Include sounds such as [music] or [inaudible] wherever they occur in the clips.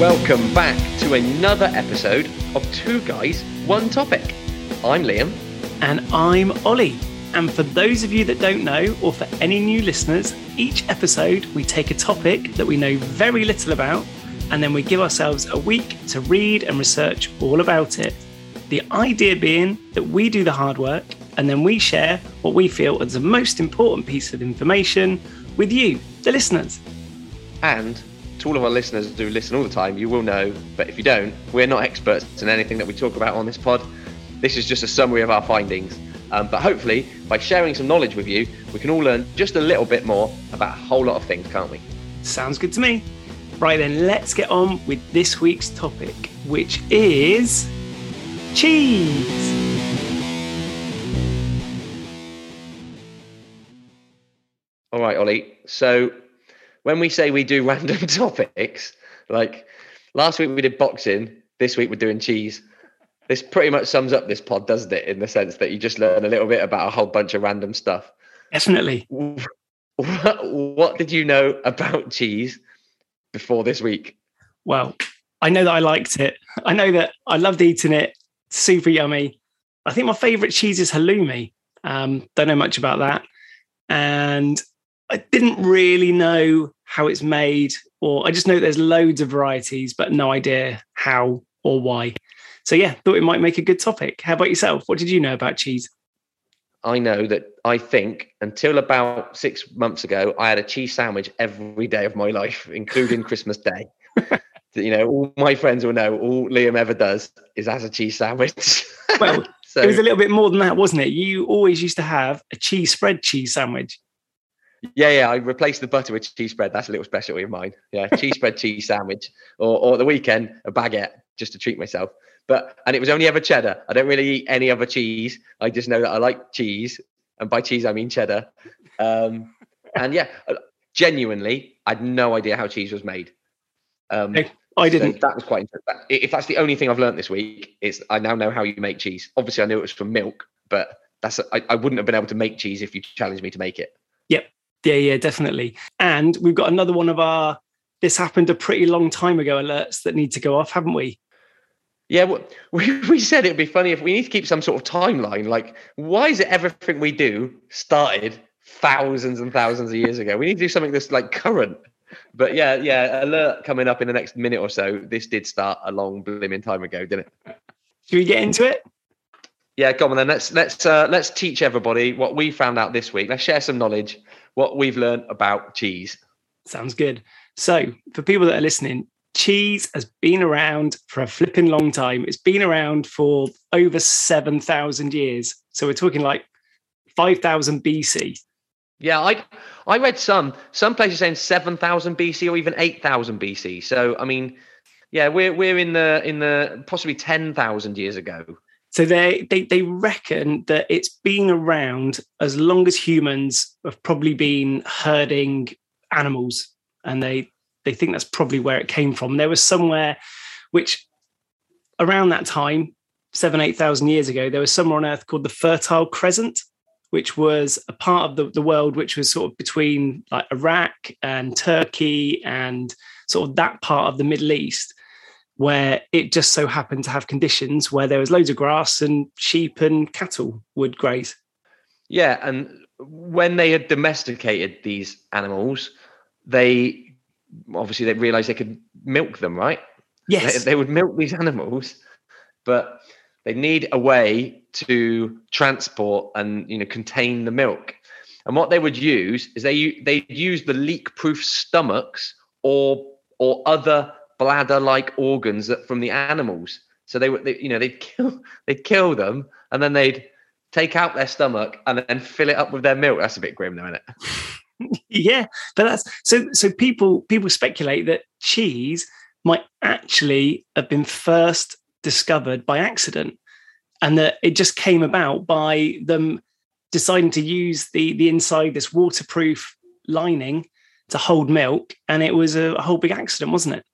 Welcome back to another episode of Two Guys, One Topic. I'm Liam. And I'm Ollie. And for those of you that don't know, or for any new listeners, each episode we take a topic that we know very little about, and then we give ourselves a week to read and research all about it. The idea being that we do the hard work and then we share what we feel is the most important piece of information with you, the listeners. And to all of our listeners who listen all the time, you will know, but if you don't, we're not experts in anything that we talk about on this pod. This is just a summary of our findings. Um, but hopefully, by sharing some knowledge with you, we can all learn just a little bit more about a whole lot of things, can't we? Sounds good to me. Right then, let's get on with this week's topic, which is cheese. All right, Ollie. So when we say we do [laughs] random topics, like last week we did boxing, this week we're doing cheese. This pretty much sums up this pod, doesn't it? In the sense that you just learn a little bit about a whole bunch of random stuff. Definitely. What, [laughs] what did you know about cheese before this week? Well, I know that I liked it. I know that I loved eating it. Super yummy. I think my favorite cheese is halloumi. Um, don't know much about that. And I didn't really know how it's made, or I just know there's loads of varieties, but no idea how or why. So yeah, thought it might make a good topic. How about yourself? What did you know about cheese? I know that I think until about six months ago, I had a cheese sandwich every day of my life, including Christmas Day. [laughs] you know, all my friends will know all Liam ever does is has a cheese sandwich. Well, [laughs] so, it was a little bit more than that, wasn't it? You always used to have a cheese spread cheese sandwich. Yeah, yeah. I replaced the butter with cheese spread. That's a little specialty of mine. Yeah, cheese spread cheese sandwich, or or the weekend a baguette just to treat myself. But and it was only ever cheddar. I don't really eat any other cheese. I just know that I like cheese, and by cheese I mean cheddar. Um, and yeah, genuinely, I had no idea how cheese was made. Um, I didn't. So that was quite interesting. If that's the only thing I've learned this week, is I now know how you make cheese. Obviously, I knew it was from milk, but that's I, I wouldn't have been able to make cheese if you challenged me to make it. Yep. Yeah, yeah, definitely. And we've got another one of our this happened a pretty long time ago alerts that need to go off, haven't we? Yeah, [laughs] we, we said it'd be funny if we need to keep some sort of timeline. Like, why is it everything we do started thousands and thousands of years ago? We need to do something that's like current. But yeah, yeah, alert coming up in the next minute or so. This did start a long blooming time ago, didn't it? Should we get into it? Yeah, come on then. Let's let's uh, let's teach everybody what we found out this week. Let's share some knowledge, what we've learned about cheese. Sounds good. So, for people that are listening, cheese has been around for a flipping long time. It's been around for over 7,000 years. So we're talking like 5,000 BC. Yeah, I I read some some places saying 7,000 BC or even 8,000 BC. So I mean, yeah, we're we're in the in the possibly 10,000 years ago. So they, they they reckon that it's been around as long as humans have probably been herding animals and they they think that's probably where it came from. There was somewhere which around that time, seven, 8,000 years ago, there was somewhere on Earth called the Fertile Crescent, which was a part of the, the world which was sort of between like Iraq and Turkey and sort of that part of the Middle East, where it just so happened to have conditions where there was loads of grass and sheep and cattle would graze. Yeah, and when they had domesticated these animals, they obviously they realized they could milk them, right? Yes. They, they would milk these [laughs] animals, but they need a way to transport and you know contain the milk. And what they would use is they they'd use the leak-proof stomachs or or other bladder-like organs from the animals. So they would they, you know they'd kill [laughs] they'd kill them and then they'd take out their stomach and then fill it up with their milk. That's a bit grim, though, isn't it? [laughs] yeah, but that's so. So people people speculate that cheese might actually have been first discovered by accident, and that it just came about by them deciding to use the the inside this waterproof lining to hold milk, and it was a whole big accident, wasn't it?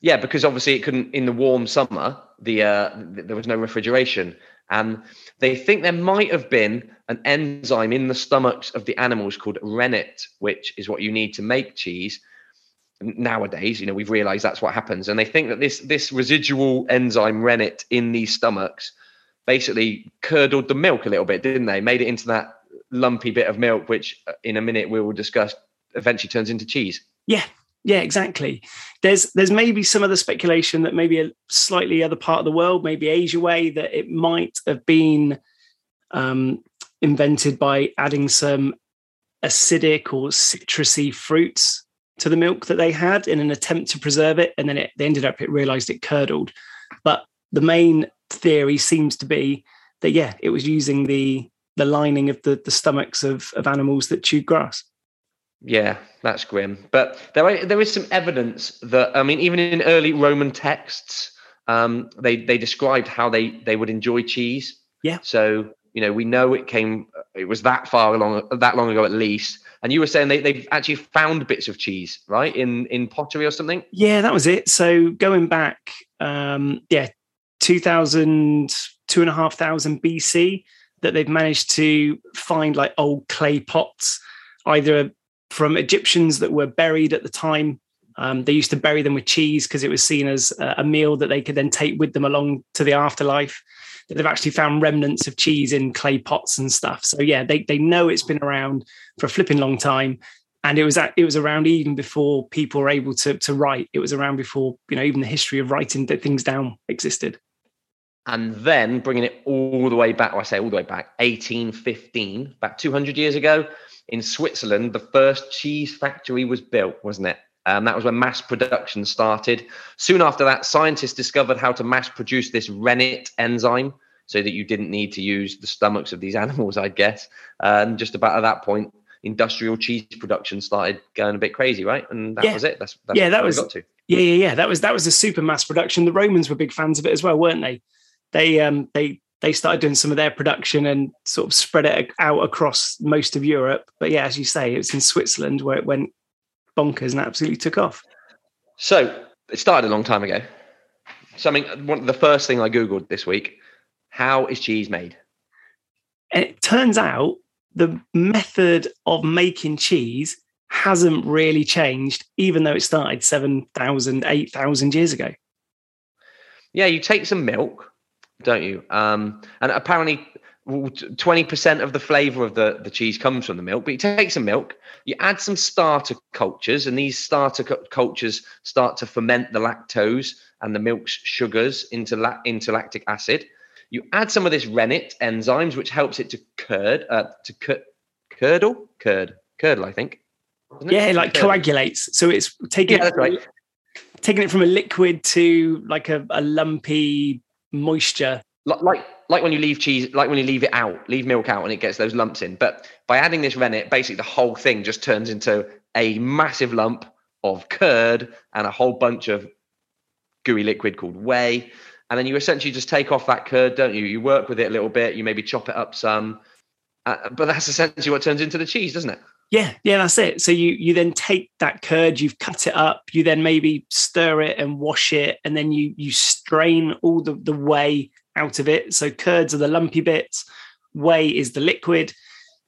Yeah, because obviously it couldn't in the warm summer. The uh, there was no refrigeration, and they think there might have been an enzyme in the stomachs of the animals called rennet, which is what you need to make cheese. nowadays, you know, we've realized that's what happens. And they think that this this residual enzyme rennet in these stomachs basically curdled the milk a little bit, didn't they? Made it into that lumpy bit of milk, which uh, in a minute we will discuss eventually turns into cheese. Yeah, yeah, exactly. There's there's maybe some other speculation that maybe a slightly other part of the world, maybe Asia way, that it might have been um, invented by adding some acidic or citrusy fruits to the milk that they had in an attempt to preserve it, and then it, they ended up it realized it curdled. But the main theory seems to be that yeah, it was using the the lining of the, the stomachs of, of animals that chewed grass. Yeah, that's grim. But there, are, there is some evidence that I mean, even in early Roman texts, um, they they described how they they would enjoy cheese. Yeah. So you know, we know it came. It was that far along, that long ago at least. And you were saying they they've actually found bits of cheese, right, in in pottery or something. Yeah, that was it. So going back, um, yeah, 2000, two and a half thousand BC, that they've managed to find like old clay pots, either from Egyptians that were buried at the time. Um, they used to bury them with cheese because it was seen as a meal that they could then take with them along to the afterlife. That they've actually found remnants of cheese in clay pots and stuff. So yeah, they they know it's been around for a flipping long time, and it was at, it was around even before people were able to to write. It was around before you know even the history of writing things down existed. And then bringing it all the way back, I say all the way back, 1815, about 200 years ago, in Switzerland, the first cheese factory was built, wasn't it? Um, that was when mass production started. Soon after that, scientists discovered how to mass produce this rennet enzyme so that you didn't need to use the stomachs of these [laughs] animals, I guess. And just about at that point, industrial cheese production started going a bit crazy, right? And that yeah. was it. That's, that's yeah, that was yeah, yeah, yeah. That was that was a super mass production. The Romans were big fans of it as well, weren't they? They um they they started doing some of their production and sort of spread it out across most of Europe. But yeah, as you say, it was in Switzerland where it went bonkers and absolutely took off. So it started a long time ago. Something one the first thing I googled this week: how is cheese made? And it turns out the method of making cheese hasn't really changed, even though it started 7,000, 8,000 years ago. Yeah, you take some milk, don't you? Um, and apparently, twenty percent of the flavour of the the cheese comes from the milk. But you take some milk, you add some starter cultures, and these starter cultures start to ferment the lactose and the milk's sugars into la- into lactic acid. You add some of this rennet enzymes, which helps it to curd, uh, to cur- curdle, curd, curdle, I think. Yeah, it like coagulates. So it's taking yeah, that's right. Taking it from a liquid to like a, a lumpy moisture. Like, like when you leave cheese, like when you leave it out, leave milk out, and it gets those lumps in. But by adding this rennet, basically the whole thing just turns into a massive lump of curd and a whole bunch of gooey liquid called whey. And then you essentially just take off that curd, don't you? You work with it a little bit. You maybe chop it up some, uh, but that's essentially what turns into the cheese, doesn't it? Yeah, yeah, that's it. So you you then take that curd, you've cut it up, you then maybe stir it and wash it, and then you you strain all the the whey out of it. So curds are the lumpy bits, whey is the liquid.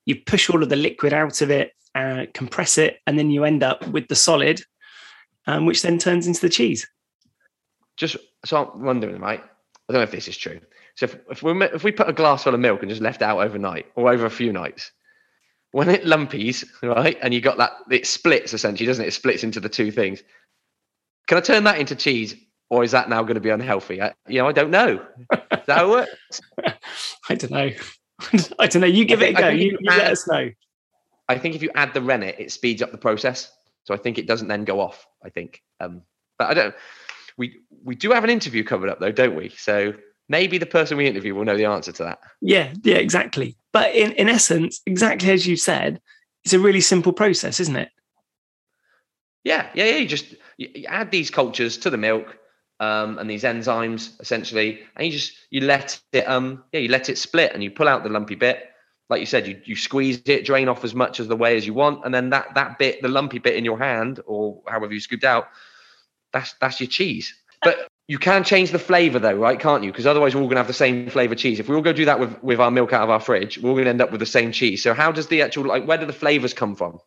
You push all of the liquid out of it, uh, compress it, and then you end up with the solid, um, which then turns into the cheese. Just so I'm wondering, right? I don't know if this is true. So if, if we if we put a glass full of milk and just left out overnight or over a few nights, when it lumpies, right, and you got that, it splits essentially, doesn't it? It splits into the two things. Can I turn that into cheese, or is that now going to be unhealthy? I, you know, I don't know. Is that how it works? [laughs] I don't know. [laughs] I don't know. You give think, it a go. You, you add, let us know. I think if you add the rennet, it speeds up the process. So I think it doesn't then go off. I think, um, but I don't. We we do have an interview covered up though, don't we? So maybe the person we interview will know the answer to that. Yeah, yeah, exactly. But in, in essence, exactly as you said, it's a really simple process, isn't it? Yeah, yeah, yeah. You just you, you add these cultures to the milk um, and these enzymes essentially, and you just you let it um yeah you let it split and you pull out the lumpy bit. Like you said, you you squeeze it, drain off as much of the whey as you want, and then that that bit, the lumpy bit in your hand or however you scooped out, that's that's your cheese. But you can change the flavor though, right? Can't you? Because otherwise, we're all going to have the same flavor cheese. If we all go do that with, with our milk out of our fridge, we're all going to end up with the same cheese. So, how does the actual, like, where do the flavors come from?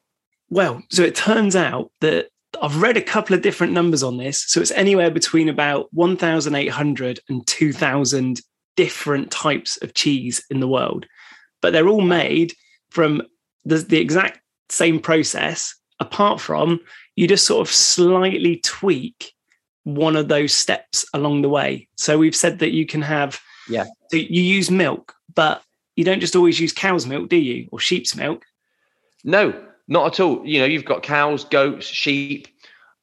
Well, so it turns out that I've read a couple of different numbers on this. So it's anywhere between about 1,800 and 2,000 different types of cheese in the world. But they're all made from the, the exact same process, apart from you just sort of slightly tweak one of those steps along the way. So we've said that you can have, Yeah. so you use milk, but you don't just always use cow's milk, do you? Or sheep's milk. No, not at all. You know, you've got cows, goats, sheep,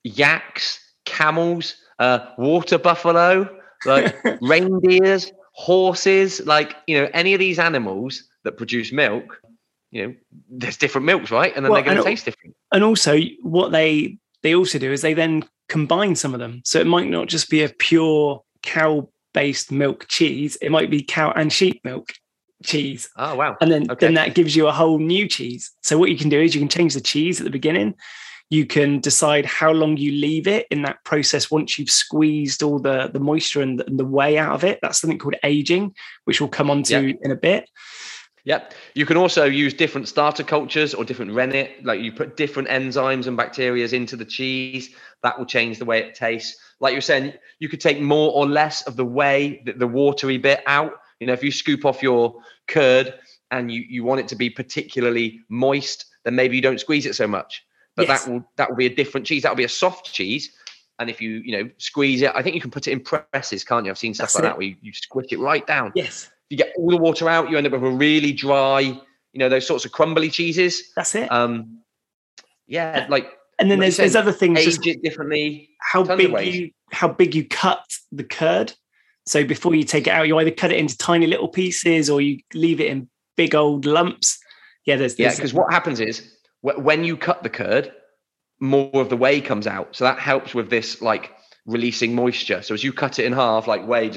yaks, camels, uh, water buffalo, like [laughs] reindeers, horses, like, you know, any of these animals that produce milk, you know, there's different milks, right? And then Well, they're going to taste different. and also what they they also do is they then combine some of them so it might not just be a pure cow based milk cheese it might be cow and sheep milk cheese Oh, wow. and then Okay. then that gives you a whole new cheese so what you can do is you can change the cheese at the beginning you can decide how long you leave it in that process once you've squeezed all the the moisture and the, and the whey out of it that's something called aging which we'll come on to Yeah. in a bit Yep. You can also use different starter cultures or different rennet. Like you put different enzymes and bacteria into the cheese. That will change the way it tastes. Like you're saying, you could take more or less of the whey, the, the watery bit out. You know, if you scoop off your curd and you, you want it to be particularly moist, then maybe you don't squeeze it so much. But Yes. that will that will be a different cheese. That will be a soft cheese. And if you, you know, squeeze it, I think you can put it in presses, can't you? I've seen stuff That's like it. that where you, you squish it right down yes you get all the water out, you end up with a really dry, you know, those sorts of crumbly cheeses. that's it Um, yeah, like and then there's there's other things age it differently. how big you how big you cut the curd. So before you take it out, you either cut it into tiny little pieces or you leave it in big old lumps. Yeah, there's, Yeah, because what happens is when you cut the curd, more of the whey comes out, so that helps with this like releasing moisture. So as you cut it in half, like whey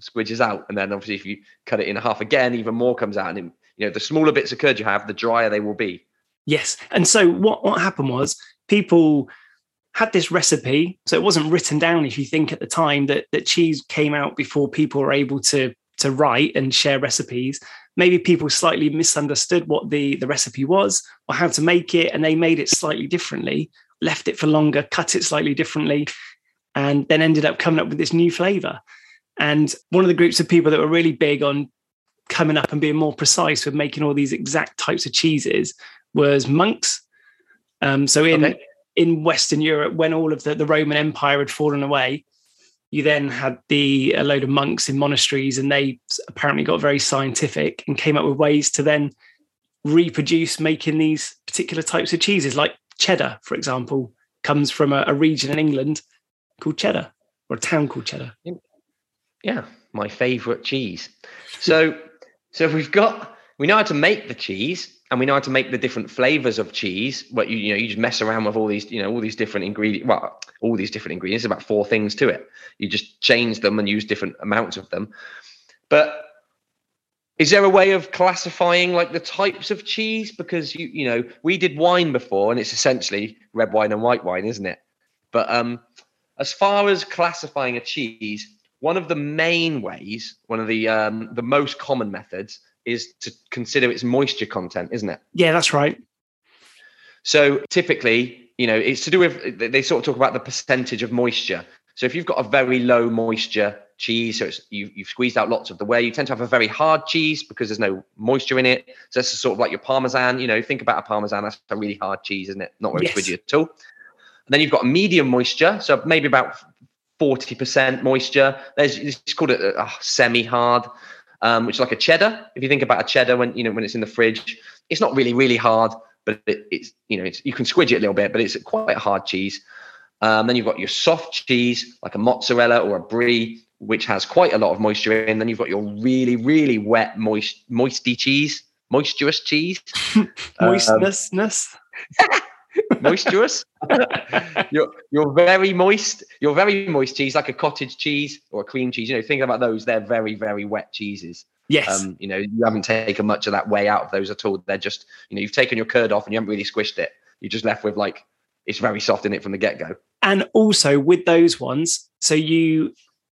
squidges out, and then obviously if you cut it in half again, even more comes out. And it- you know, the smaller bits of curd you have, the drier they will be. yes. And so what what happened was people had this recipe. So it wasn't written down. If you think at the time that that cheese came out before people were able to to write and share recipes, maybe people slightly misunderstood what the the recipe was or how to make it, and they made it slightly differently, left it for longer, cut it slightly differently, and then ended up coming up with this new flavor. And one of the groups of people that were really big on coming up and being more precise with making all these exact types of cheeses was monks. Um, so in Okay. in Western Europe, when all of the, the Roman Empire had fallen away, you then had the a load of monks in monasteries, and they apparently got very scientific and came up with ways to then reproduce making these particular types of cheeses, like cheddar, for example, comes from a, a region in England called Cheddar, or a town called Cheddar. Yeah, my favorite cheese. So, so we've got we know how to make the cheese, and we know how to make the different flavors of cheese. But you, you know, you just mess around with all these, you know, all these different ingredients. Well, all these different ingredients. About four things to it. You just change them and use different amounts of them. But is there a way of classifying like the types of cheese? Because you, you know, we did wine before, and it's essentially red wine and white wine, isn't it? But um, as far as classifying a cheese, one of the main ways, one of the um, the most common methods, is to consider its moisture content, isn't it? Yeah, that's right. So typically, you know, it's to do with they- sort of talk about the percentage of moisture. So if you've got a very low moisture cheese, so it's, you, you've squeezed out lots of the whey, you tend to have a very hard cheese because there's no moisture in it. So that's sort of like your parmesan. You know, think about a parmesan. That's a really hard cheese, isn't it? Not very Yes. squidgy at all. And then you've got medium moisture, so maybe about forty percent moisture. There's it's called a, a semi-hard, um, which is like a cheddar. If you think about a cheddar when you know when it's in the fridge, it's not really really hard, but it, it's you know it's, you can squidge it a little bit, but it's quite a hard cheese. Um, then you've got your soft cheese, like a mozzarella or a brie, which has quite a lot of moisture in. Then you've got your really, really wet, moist, moisty cheese, moisturous cheese, [laughs] Um, Moistness. [laughs] moisturous. [laughs] you're, you're very moist, You're very moist cheese, like a cottage cheese or a cream cheese. You know, think about those. They're very, very wet cheeses. yes. Um, you know, you haven't taken much of that way out of those at all. They're just, you know, you've taken your curd off and you haven't really squished it. You're just left with like it's very soft in it from the get go. and also with those ones so you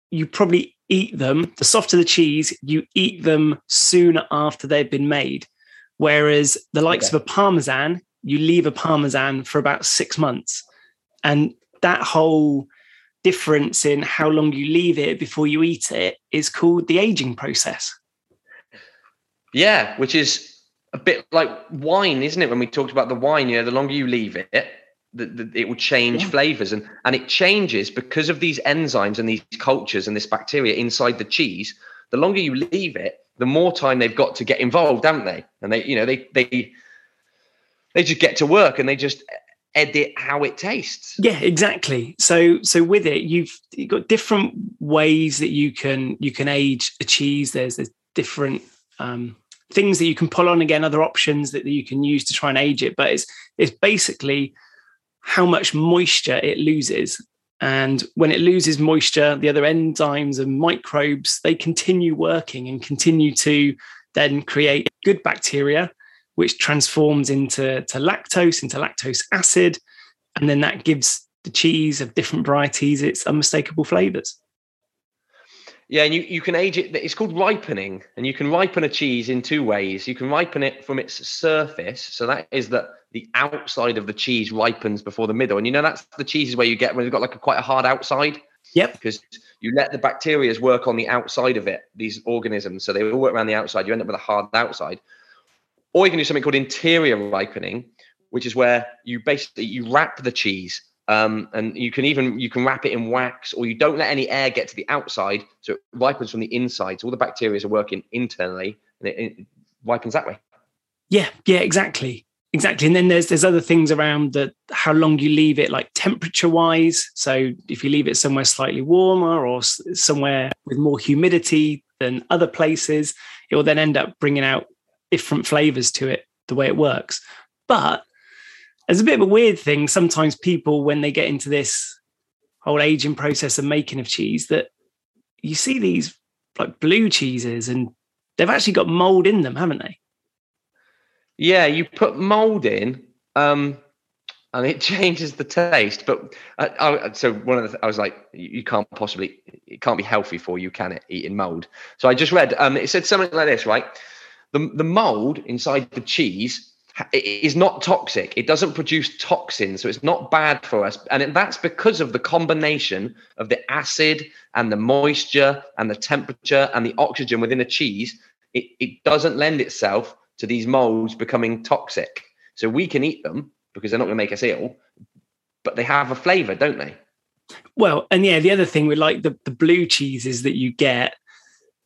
you probably eat them the softer the cheese you eat them soon after they've been made whereas the likes Okay. of a parmesan you leave a parmesan for about six months And that whole difference in how long you leave it before you eat it is called the aging process. Yeah, which is a bit like wine, isn't it? When we talked about the wine, you know, the longer you leave it, the, the, it will change yeah. flavors and and it changes because of these enzymes and these cultures and this bacteria inside the cheese. The longer you leave it, the more time they've got to get involved, haven't they? And they, you know, they they they just get to work and they just edit how it tastes. Yeah, exactly. So so with it, you've you've got different ways that you can you can age a cheese. There's there's different um, things that you can pull on again, other options that, that you can use to try and age it. But it's it's basically how much moisture it loses. And when it loses moisture, the other enzymes and microbes, they continue working and continue to then create good bacteria, which transforms into to lactose, into lactose acid. And then that gives the cheese of different varieties its unmistakable flavors. Yeah, and you, you can age it. It's called ripening, and you can ripen a cheese in two ways. You can ripen it from its surface, so that is that the outside of the cheese ripens before the middle, and you know that's the cheeses where you get when you've got like a quite a hard outside. Yep. Because you let the bacteria work on the outside of it, these organisms, so they all work around the outside. You end up with a hard outside. Or you can do something called interior ripening, which is where you basically you wrap the cheese um, and you can even you can wrap it in wax or you don't let any air get to the outside so it ripens from the inside. So all the bacteria are working internally and it, it ripens that way. Yeah yeah exactly. Exactly and then there's there's other things around that how long you leave it like temperature wise so if you leave it somewhere slightly warmer or somewhere with more humidity than other places it will then end up bringing out different flavors to it the way it works but it's a bit of a weird thing. Sometimes people, when they get into this whole aging process and making of cheese, that you see these like blue cheeses and they've actually got mold in them, haven't they? Yeah, you put mold in, um, and it [laughs] changes the taste. But I, I, so one of the, I was like, you can't possibly, it can't be healthy for you, can it? Eating mold. So I just read, um, it said something like this, right? The the mold inside the cheese is not toxic. It doesn't produce toxins, so it's not bad for us. And that's because of the combination of the acid and the moisture and the temperature and the oxygen within a cheese. It, it doesn't lend itself to these molds becoming toxic. So we can eat them because they're not going to make us ill, but they have a flavor, don't they? Well, and yeah, the other thing with like the, the blue cheeses that you get,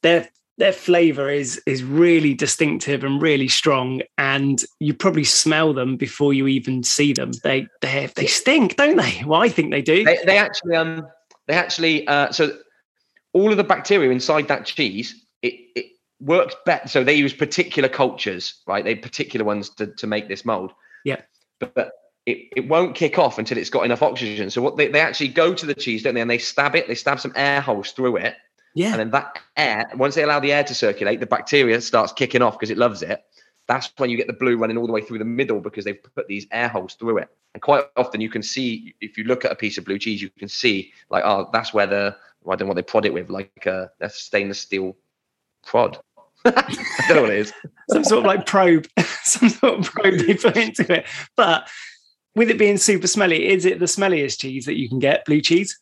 they're their flavor is is really distinctive and really strong and you probably smell them before you even see them. They they they stink don't they? Well i think they do. They, they actually um they actually uh so all of the bacteria inside that cheese it, it works better so they use particular cultures right? They particular ones to, to make this mold. Yeah. But, but it, it won't kick off until it's got enough oxygen. So what they, they actually go to the cheese don't they? And they stab it. They stab some air holes through it yeah. And then that air, once they allow the air to circulate, the bacteria starts kicking off because it loves it. That's when you get the blue running all the way through the middle because they've put these air holes through it. And quite often you can see, if you look at a piece of blue cheese, you can see like, oh, that's where the, well, I don't know what they prod it with, like a, a stainless steel prod. [laughs] I don't know what it is. Some sort of like probe, [laughs] some sort of probe they put into it. But with it being super smelly, is it the smelliest cheese that you can get, blue cheese?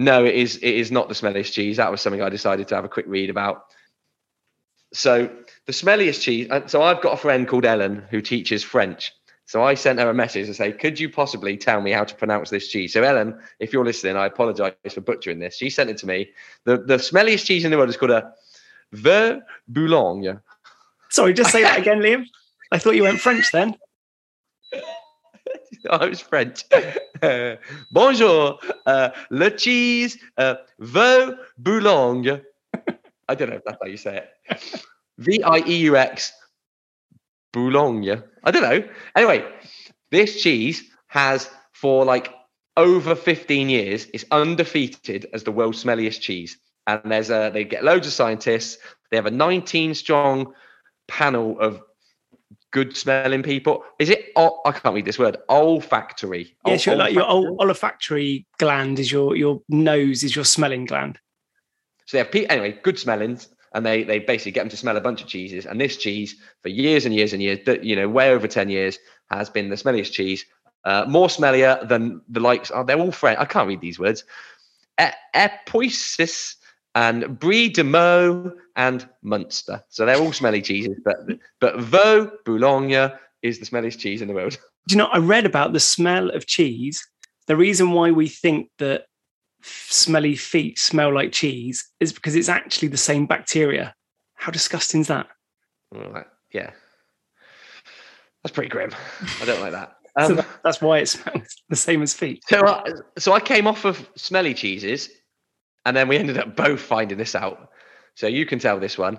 No, it is. It is not the smelliest cheese. That was something I decided to have a quick read about. So the smelliest cheese. So I've got a friend called Ellen who teaches French. So I sent her a message and say, "Could you possibly tell me how to pronounce this cheese?" So Ellen, if you're listening, I apologise for butchering this. She sent it to me. the The smelliest cheese in the world is called a ver Boulogne. Sorry, just say that again, Liam. I thought you went French then. [laughs] I was French. Uh, [laughs] bonjour, uh, le cheese, uh, veuve boulogne. I don't know if that's how you say it. V I E U X boulogne. I don't know. Anyway, this cheese has for like over 15 years, it's undefeated as the world's smelliest cheese. And there's a, they get loads of scientists. They have a 19 strong panel of good smelling people. Is it? Oh, I can't read this word. Olfactory. Yeah, sure. Like your olfactory gland is your your nose is your smelling gland. So they have pe- anyway good smellings, and they they basically get them to smell a bunch of cheeses. And this cheese for years and years and years, but, you know, way over ten years, has been the smelliest cheese. uh, more smellier than the likes. Oh, they're all French. I can't read these words. E- Epoisses and Brie de Meaux and Munster. So they're all smelly cheeses, but but Vaux Boulogne is the smelliest cheese in the world. [laughs] Do you know? I read about the smell of cheese. The reason why we think that smelly feet smell like cheese is because it's actually the same bacteria. How disgusting is that? Well, yeah, that's pretty grim. I don't like that. [laughs] Um, that- that's why it smells the same as feet. so, I, so I came off of smelly cheeses, and then we ended up both finding this out. So you can tell this one.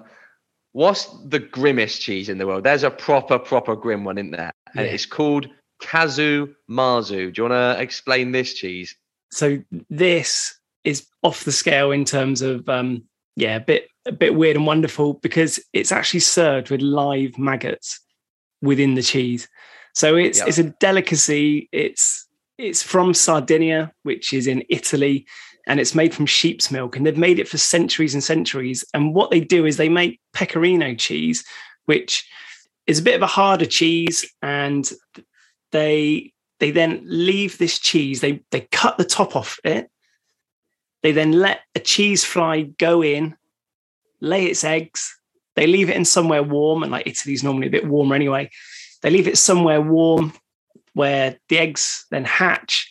What's the grimmest cheese in the world? There's a proper, proper grim one in there, and Yeah. it's called Casu Marzu. Do you want to explain this cheese? So this is off the scale in terms of um, yeah, a bit a bit weird and wonderful because it's actually served with live maggots within the cheese. So it's Yeah. it's a delicacy. It's it's from Sardinia, which is in Italy, and it's made from sheep's milk. And they've made it for centuries and centuries. And what they do is they make pecorino cheese, which is a bit of a harder cheese, and they they then leave this cheese. They they cut the top off it. They then let a cheese fly go in, lay its eggs. They leave it in somewhere warm, and like Italy's normally a bit warmer anyway. They leave it somewhere warm where the eggs then hatch,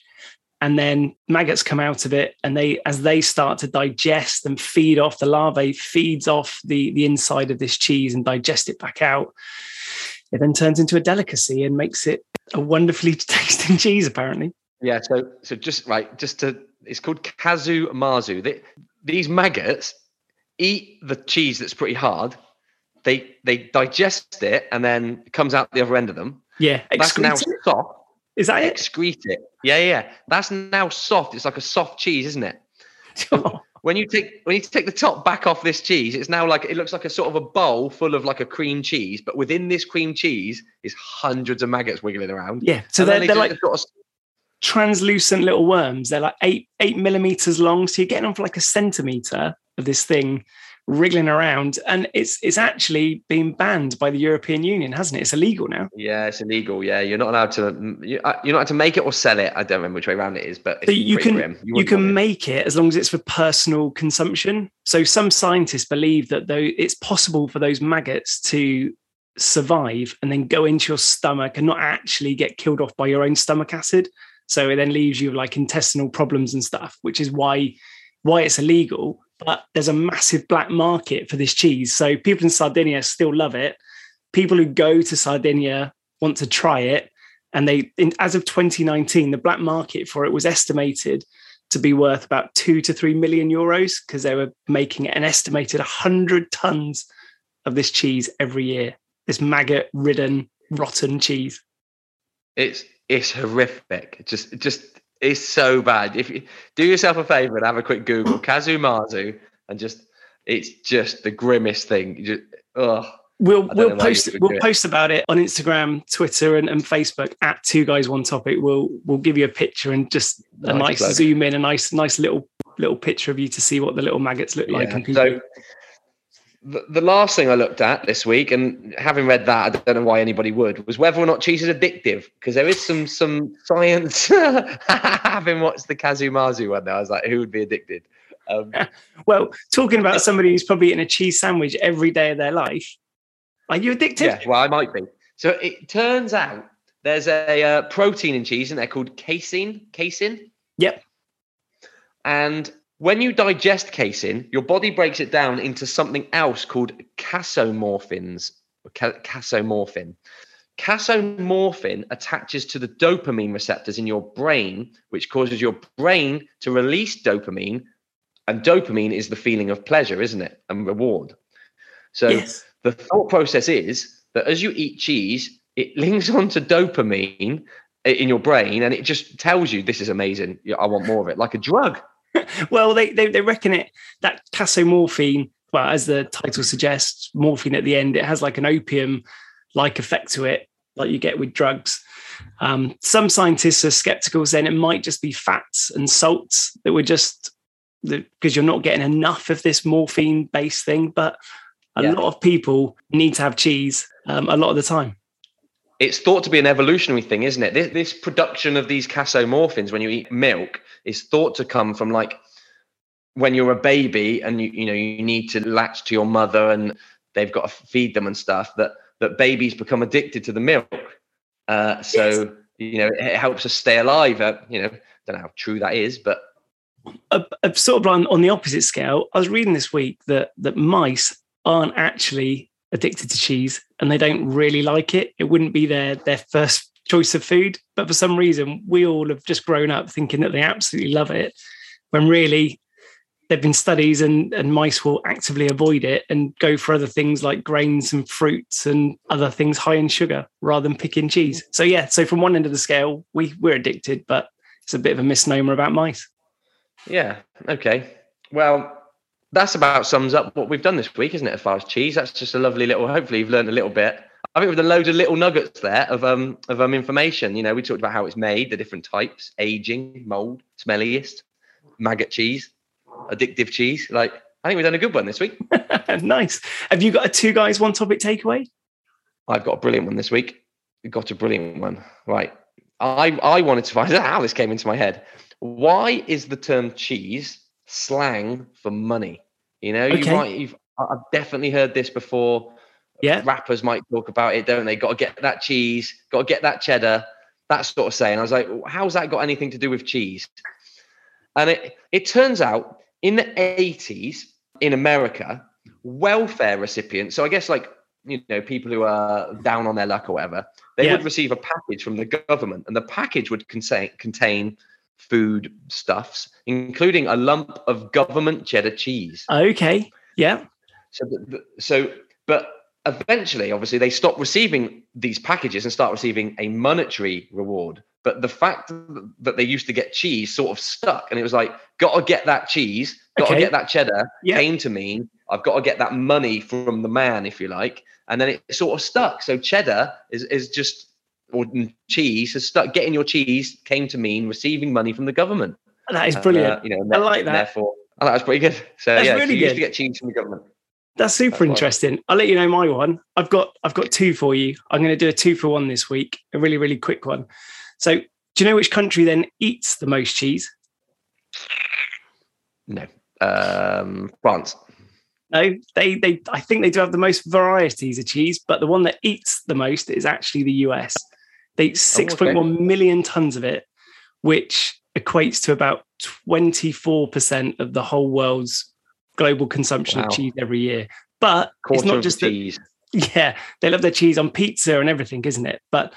and then maggots come out of it. And they, as they start to digest and feed off, the larvae feeds off the the inside of this cheese and digest it back out. It then turns into a delicacy and makes it a wonderfully [laughs] tasting cheese, apparently. Yeah. So, so just right, just to, it's called Casu Marzu. They, these maggots eat the cheese that's pretty hard. They they digest it and then it comes out the other end of them. Yeah, That's now soft. Is that it? Excrete it. Yeah, yeah, yeah. That's now soft. It's like a soft cheese, isn't it? [laughs] When you take when you take the top back off this cheese, it's now like it looks like a sort of a bowl full of like a cream cheese, but within this cream cheese is hundreds of maggots wiggling around. yeah. So And they're, they they're like sort of translucent little worms. They're like eight eight millimeters long. So you're getting on for like a centimeter of this thing wriggling around, and it's it's actually been banned by the European Union, hasn't it? It's illegal now. Yeah, it's illegal. Yeah, you're not allowed to. you- uh, You're not allowed to make it or sell it. I don't remember which way around it is, but So you can grim. you, wouldn't can want it. make it as long as it's for personal consumption. So some scientists believe that though it's possible for those maggots to survive and then go into your stomach and not actually get killed off by your own stomach acid. So it then leaves you with like intestinal problems and stuff, which is why why it's illegal. But there's a massive black market for this cheese. So people in Sardinia still love it. People who go to Sardinia want to try it. And they, in, as of 2019, the black market for it was estimated to be worth about two to three million euros because they were making an estimated 100 tons of this cheese every year. This maggot ridden, rotten cheese. It's it's horrific. Just just it's so bad. If you do yourself a favor and have a quick Google [clears throat] Casu Marzu and just it's just the grimmest thing. Just ugh. We'll we'll post we'll it. post about it on Instagram, Twitter, and, and Facebook at Two Guys One Topic. We'll we'll give you a picture and just a Nice nice zoom in, a nice nice little little picture of you to see what the little maggots look like. And people, So the, the last thing I looked at this week, and having read that, I don't know why anybody would, was whether or not cheese is addictive. Because there is some some science. [laughs] having watched the Casu Marzu one, there, I was like, who would be addicted? Um, [laughs] well, talking about somebody who's probably eating a cheese sandwich every day of their life, are you addicted? yeah, well, I might be. So it turns out there's a uh, protein in cheese, and they're called casein. Casein. Yep. And when you digest casein, your body breaks it down into something else called casomorphins. Ca- Casomorphin. Casomorphin attaches to the dopamine receptors in your brain, which causes your brain to release dopamine. And dopamine is the feeling of pleasure, isn't it? And reward. So Yes. the thought process is that as you eat cheese, it [laughs] links onto dopamine in your brain and it just tells you this is amazing. I want more of it, like a drug. [laughs] Well, they, they they reckon it that casomorphine. Well, as the title suggests, morphine at the end, it has like an opium like effect to it, like you get with drugs. Um, some scientists are skeptical, saying it might just be fats and salts that were just because you're not getting enough of this morphine based thing. But a Yeah. lot of people need to have cheese um, a lot of the time. It's thought to be an evolutionary thing, isn't it? This, this production of these casomorphins when you eat milk is thought to come from like when you're a baby and you you know you need to latch to your mother and they've got to feed them and stuff that that babies become addicted to the milk. Uh, so yes. you know it helps us stay alive. Uh, you know, don't know how true that is, but a sort of on, on the opposite scale, I was reading this week that that mice aren't actually addicted to cheese and they don't really like it. It wouldn't be their their first choice of food, but for some reason we all have just grown up thinking that they absolutely love it, when really there've been studies and, and mice will actively avoid it and go for other things like grains and fruits and other things high in sugar rather than picking cheese. So yeah, so from one end of the scale, we we're addicted, but it's a bit of a misnomer about mice. Yeah. Okay. Well, that's about sums up what we've done this week, isn't it? As far as cheese, that's just a lovely little. Hopefully, you've learned a little bit. I think we've done loads of little nuggets there of um of um information. You know, we talked about how it's made, the different types, aging, mold, smelliest, maggot cheese, addictive cheese. Like, I think we've done a good one this week. [laughs] nice. Have you got a two guys, one topic takeaway? I've got a brilliant one this week. We've got a brilliant one. Right. I I wanted to find [laughs] out how this came into my head. Why is the term cheese slang for money? You know, okay. you might you've I've definitely heard this before. Yeah. Rappers might talk about it, don't they? Got to get that cheese, got to get that cheddar, that sort of saying. I was like, how's that got anything to do with cheese? And it it turns out in the 80s in America, welfare recipients, so I guess like you know people who are down on their luck or whatever, they yeah. would receive a package from the government, and the package would contain contain food stuffs, including a lump of government cheddar cheese. Okay. Yeah. So, so, but eventually, obviously, they stop receiving these packages and start receiving a monetary reward. But the fact that they used to get cheese sort of stuck, and it was like, got to get that cheese, got to get that cheddar, yeah. came to mean I've got to get that money from the man, if you like, and then it sort of stuck. So cheddar is is just or cheese has stuck. Getting your cheese came to mean receiving money from the government. That is brilliant. Uh, you know, I like that. Therefore, I thought that was pretty good. [laughs] So That's yeah, really so you good. used to get cheese from the government. That's super That's interesting. I'll let you know my one. I've got I've got two for you. I'm going to do a two for one this week. A really really quick one. So, do you know which country then eats the most cheese? No. Um, France. No, they they I think they do have the most varieties of cheese, but the one that eats the most is actually the US. They eat 6.1 oh, okay. million tons of it, which equates to about 24% of the whole world's global consumption wow. of cheese every year. But Quarter it's not just cheese. That, [laughs] yeah, they love their cheese on pizza and everything, isn't it? But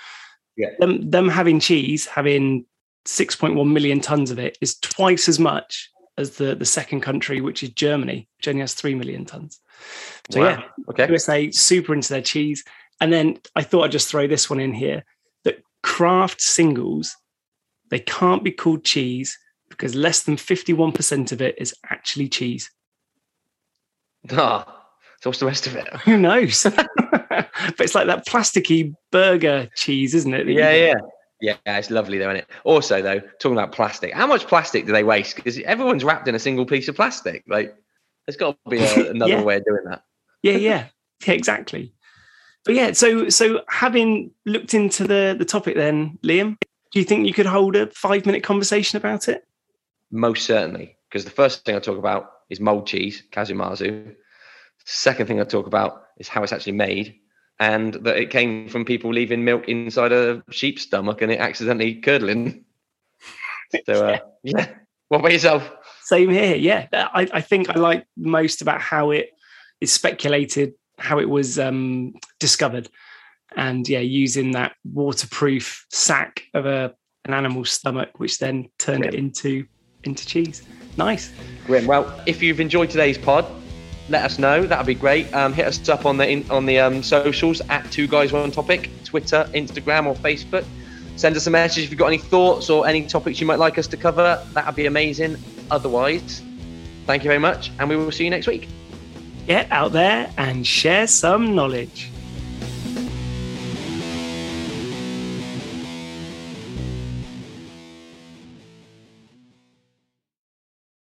yeah. them, them having cheese, having 6.1 million tons of it, is twice as much as the, the second country, which is Germany, which only has 3 million tons. So, wow. yeah, okay. USA super into their cheese. And then I thought I'd just throw this one in here Kraft singles, they can't be called cheese because less than 51% of it is actually cheese. Ah, so what's the rest of it? [laughs] Who knows? [laughs] but it's like that plasticky burger cheese, isn't it? Yeah, yeah. Yeah, it's lovely though, isn't it? Also, though, talking about plastic, how much plastic do they waste? Because everyone's wrapped in a single piece of plastic. Like, there's got to be a, [laughs] another yeah. way of doing that. yeah, yeah, yeah, exactly. But yeah, so so having looked into the the topic, then Liam, do you think you could hold a five minute conversation about it? Most certainly, because the first thing I talk about is mold cheese, casu marzu. Second thing I talk about is how it's actually made, and that it came from people leaving milk inside a sheep's stomach and it accidentally curdling. [laughs] So uh, yeah, what about yourself? Same here. Yeah, I, I think I like most about how it is speculated, how it was um, discovered, and yeah, using that waterproof sack of a an animal's stomach, which then turned it into into cheese. Nice. Great. Well, if you've enjoyed today's pod, let us know. That'd be great. Um, hit us up on the on the um, socials at Two Guys One Topic, Twitter, Instagram, or Facebook. Send us a message if you've got any thoughts or any topics you might like us to cover. That'd be amazing. Otherwise, thank you very much, and we will see you next week. Get out there and share some knowledge.